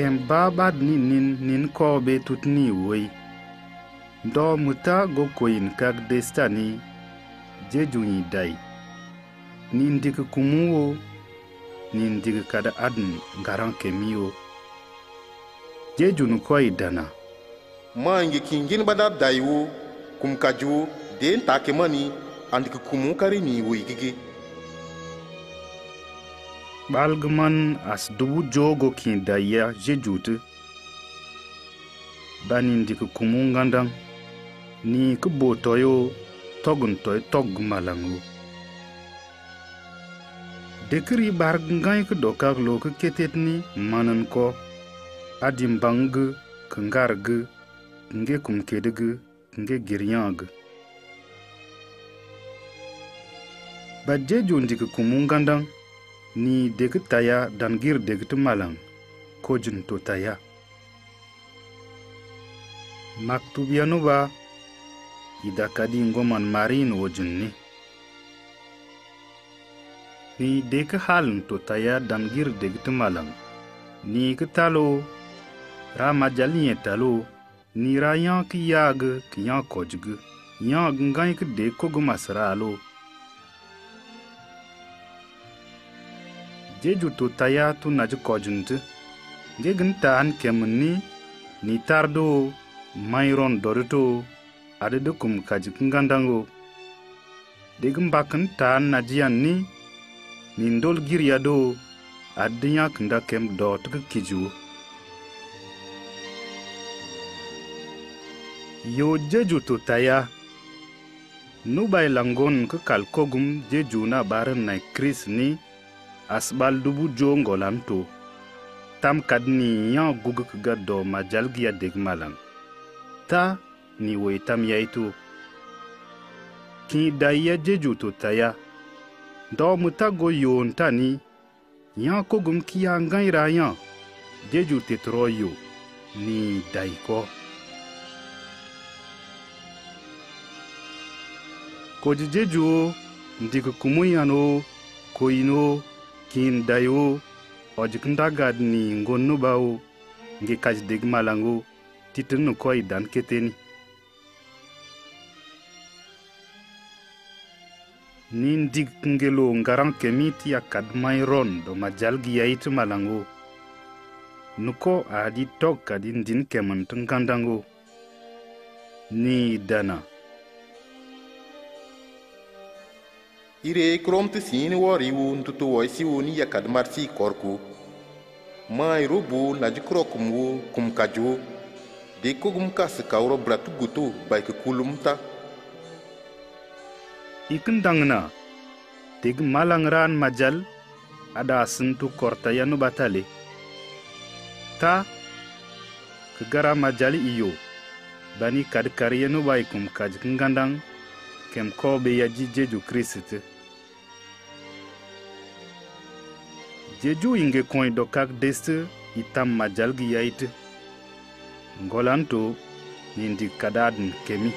kem baabad ni nin nin koobe tut ni woy ndo muta go koyin kak destani je juŋi day nin dik kumu wo nin dik kada adn ngaraŋ kemi wo je jun koy dana. Maangi kingin badar day wo kum kaju den take mani andik kumu kari ni woy gigi. Ɓalgman as dubu jogo kin daya jejuti bani ndik kumu ngandan ni k bo toyo togun toy tog malangu dekri barg ngai k dokak lo k ketet ni manan ko adim bang k ngarg nge kum kedg nge giryang ba jeju ndik kumu ni degi taya dan gir degi ti malam. Kojin to taya. Maktubiyanuba idakadi ngoman marin wojinni ni deki halin to taya dan gir degi ti malam. Ni ki talo. Ra majalinye talo. Ni ra yan ki yag ki yan kojgi yan gangan ki deki kogu masra alo jeju to taya tu naju kojunti ngegin taan kemin ni ni tardo mayron dorito adede kum kaji kingandango degin bakin taan najiyan ni ni ndol girya do adinya kem do tiki kiju. Yo jeju to taya nubai langon ki kalkogum jeju na na kris ni asbaldubu jongolam to. Tam kadni yan guguk ga do majalgiya degmalan ta ni woy tam yayto kin dayya jeju to taya. Do mutago yontani yan kogum kiya ngayra yan jeju tetroyo ni dayko koji jeju o ndiki kumu yan o koyin o dayo ojiknda gad ni ngonnu bawo ngi kaj deg malango titin nu koy dan keteni. Nin dig ngelo ngaran kemit ya kad may ron do majalgi yait malango nuko adi tok kadi ndin keman tunkandango ni dana ire krom ti sin wori wu ntutu woi si wu ni yakad mar si korku. Mai rubu na ji kro kum kaju. De kogum kas kawro bratu gutu bai ke kulum ta. Ikin dangna tig malang ran majal ada sintu korta yanu batale. Ta kegara majali iyo bani kad kar yanu bai kum kaj kingandang kem kobe ya ji jeju jeju yinge koyɗo kakdest itamma jalgi yayt. Ngolanto yindi kadaɗum kemi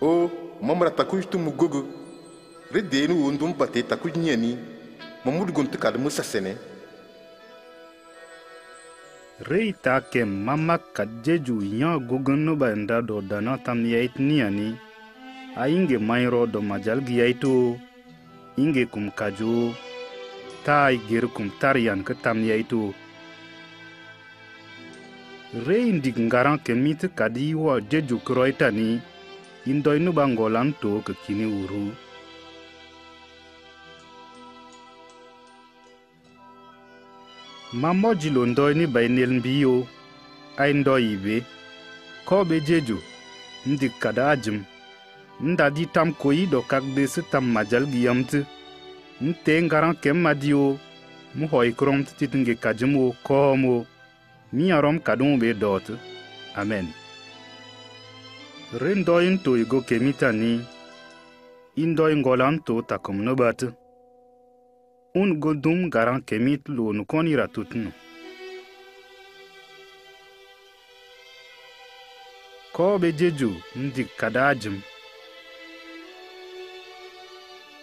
o mamra takuj tumu gogo. Redeni wondum bate takuj ñani mamudgum ti kadmu sasene rey ta ke mama ka jeju yan gogonnoɓa nda ɗo dana tam yayit niyani. Ayinge mayro ɗo majalgi yayito inge kum kaju tai gir kum tarian ke tam yaitu. Rei ndik ngaran ke mit kadi jeju kroita ni indoi nu bangolan to ke kini uru. Mammo jilo ndoi ni bai nel mbiyo ai ndoi ibe ko be jeju ndik kada ndadi tam koyiɗo kakde si tam majal gi yamti nte ngaran kem madi o. Mu hoy krom ti titinge kajim o kohom o. Mi yarom kadum ɓe doot amen. Ren doyin to igo kemita ni. In doy ngolan to takom nobat un go dum garan kemit lo nukonira tutnu ko ɓe jeju ndi kadajim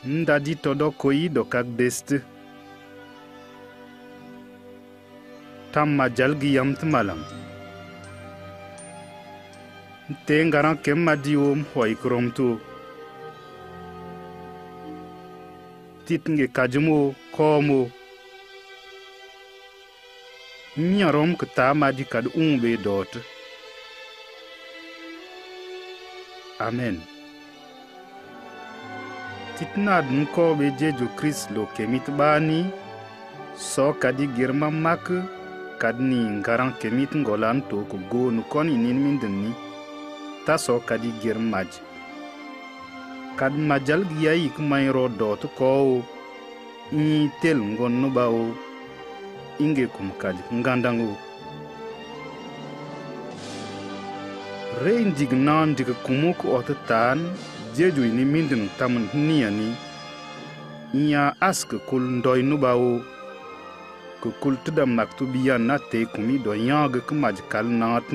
nda di todo koyiɗo kak desti tamma jalgi yamti malam. Te ngaran kemma diwom hoy kromto titnge kajimo koomo nyarom k tamadi kad umɓe doote amen. Tit naad n koobe jeju kirist lo kemit ɓaani so kadi girma mak kad ni ngaran kemit ngolan to ko goonu koni nin mindin ni ta so kadi gir maj kad majal giya yik mayro dot kowo i tel ngon nuba o inge kum kad ngandango re ndig na kumuk ot jeju ni mindin tamun niya ni. Iya ask kul ndoy nuba o ko kul tɩda mak tɩ b yan na tɩ kũmi dɔ yãag kɩ maj kal naat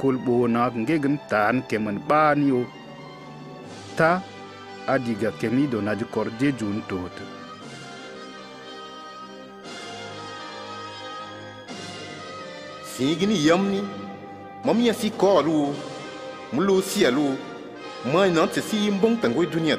kul ɓoonag ngeg n taan kemn ɓaa ni o ta a diga kemi dɔ naj kɔr je jun toot sĩig ni yam ni mam yã mă nan tsi si yimbong tangoi dunia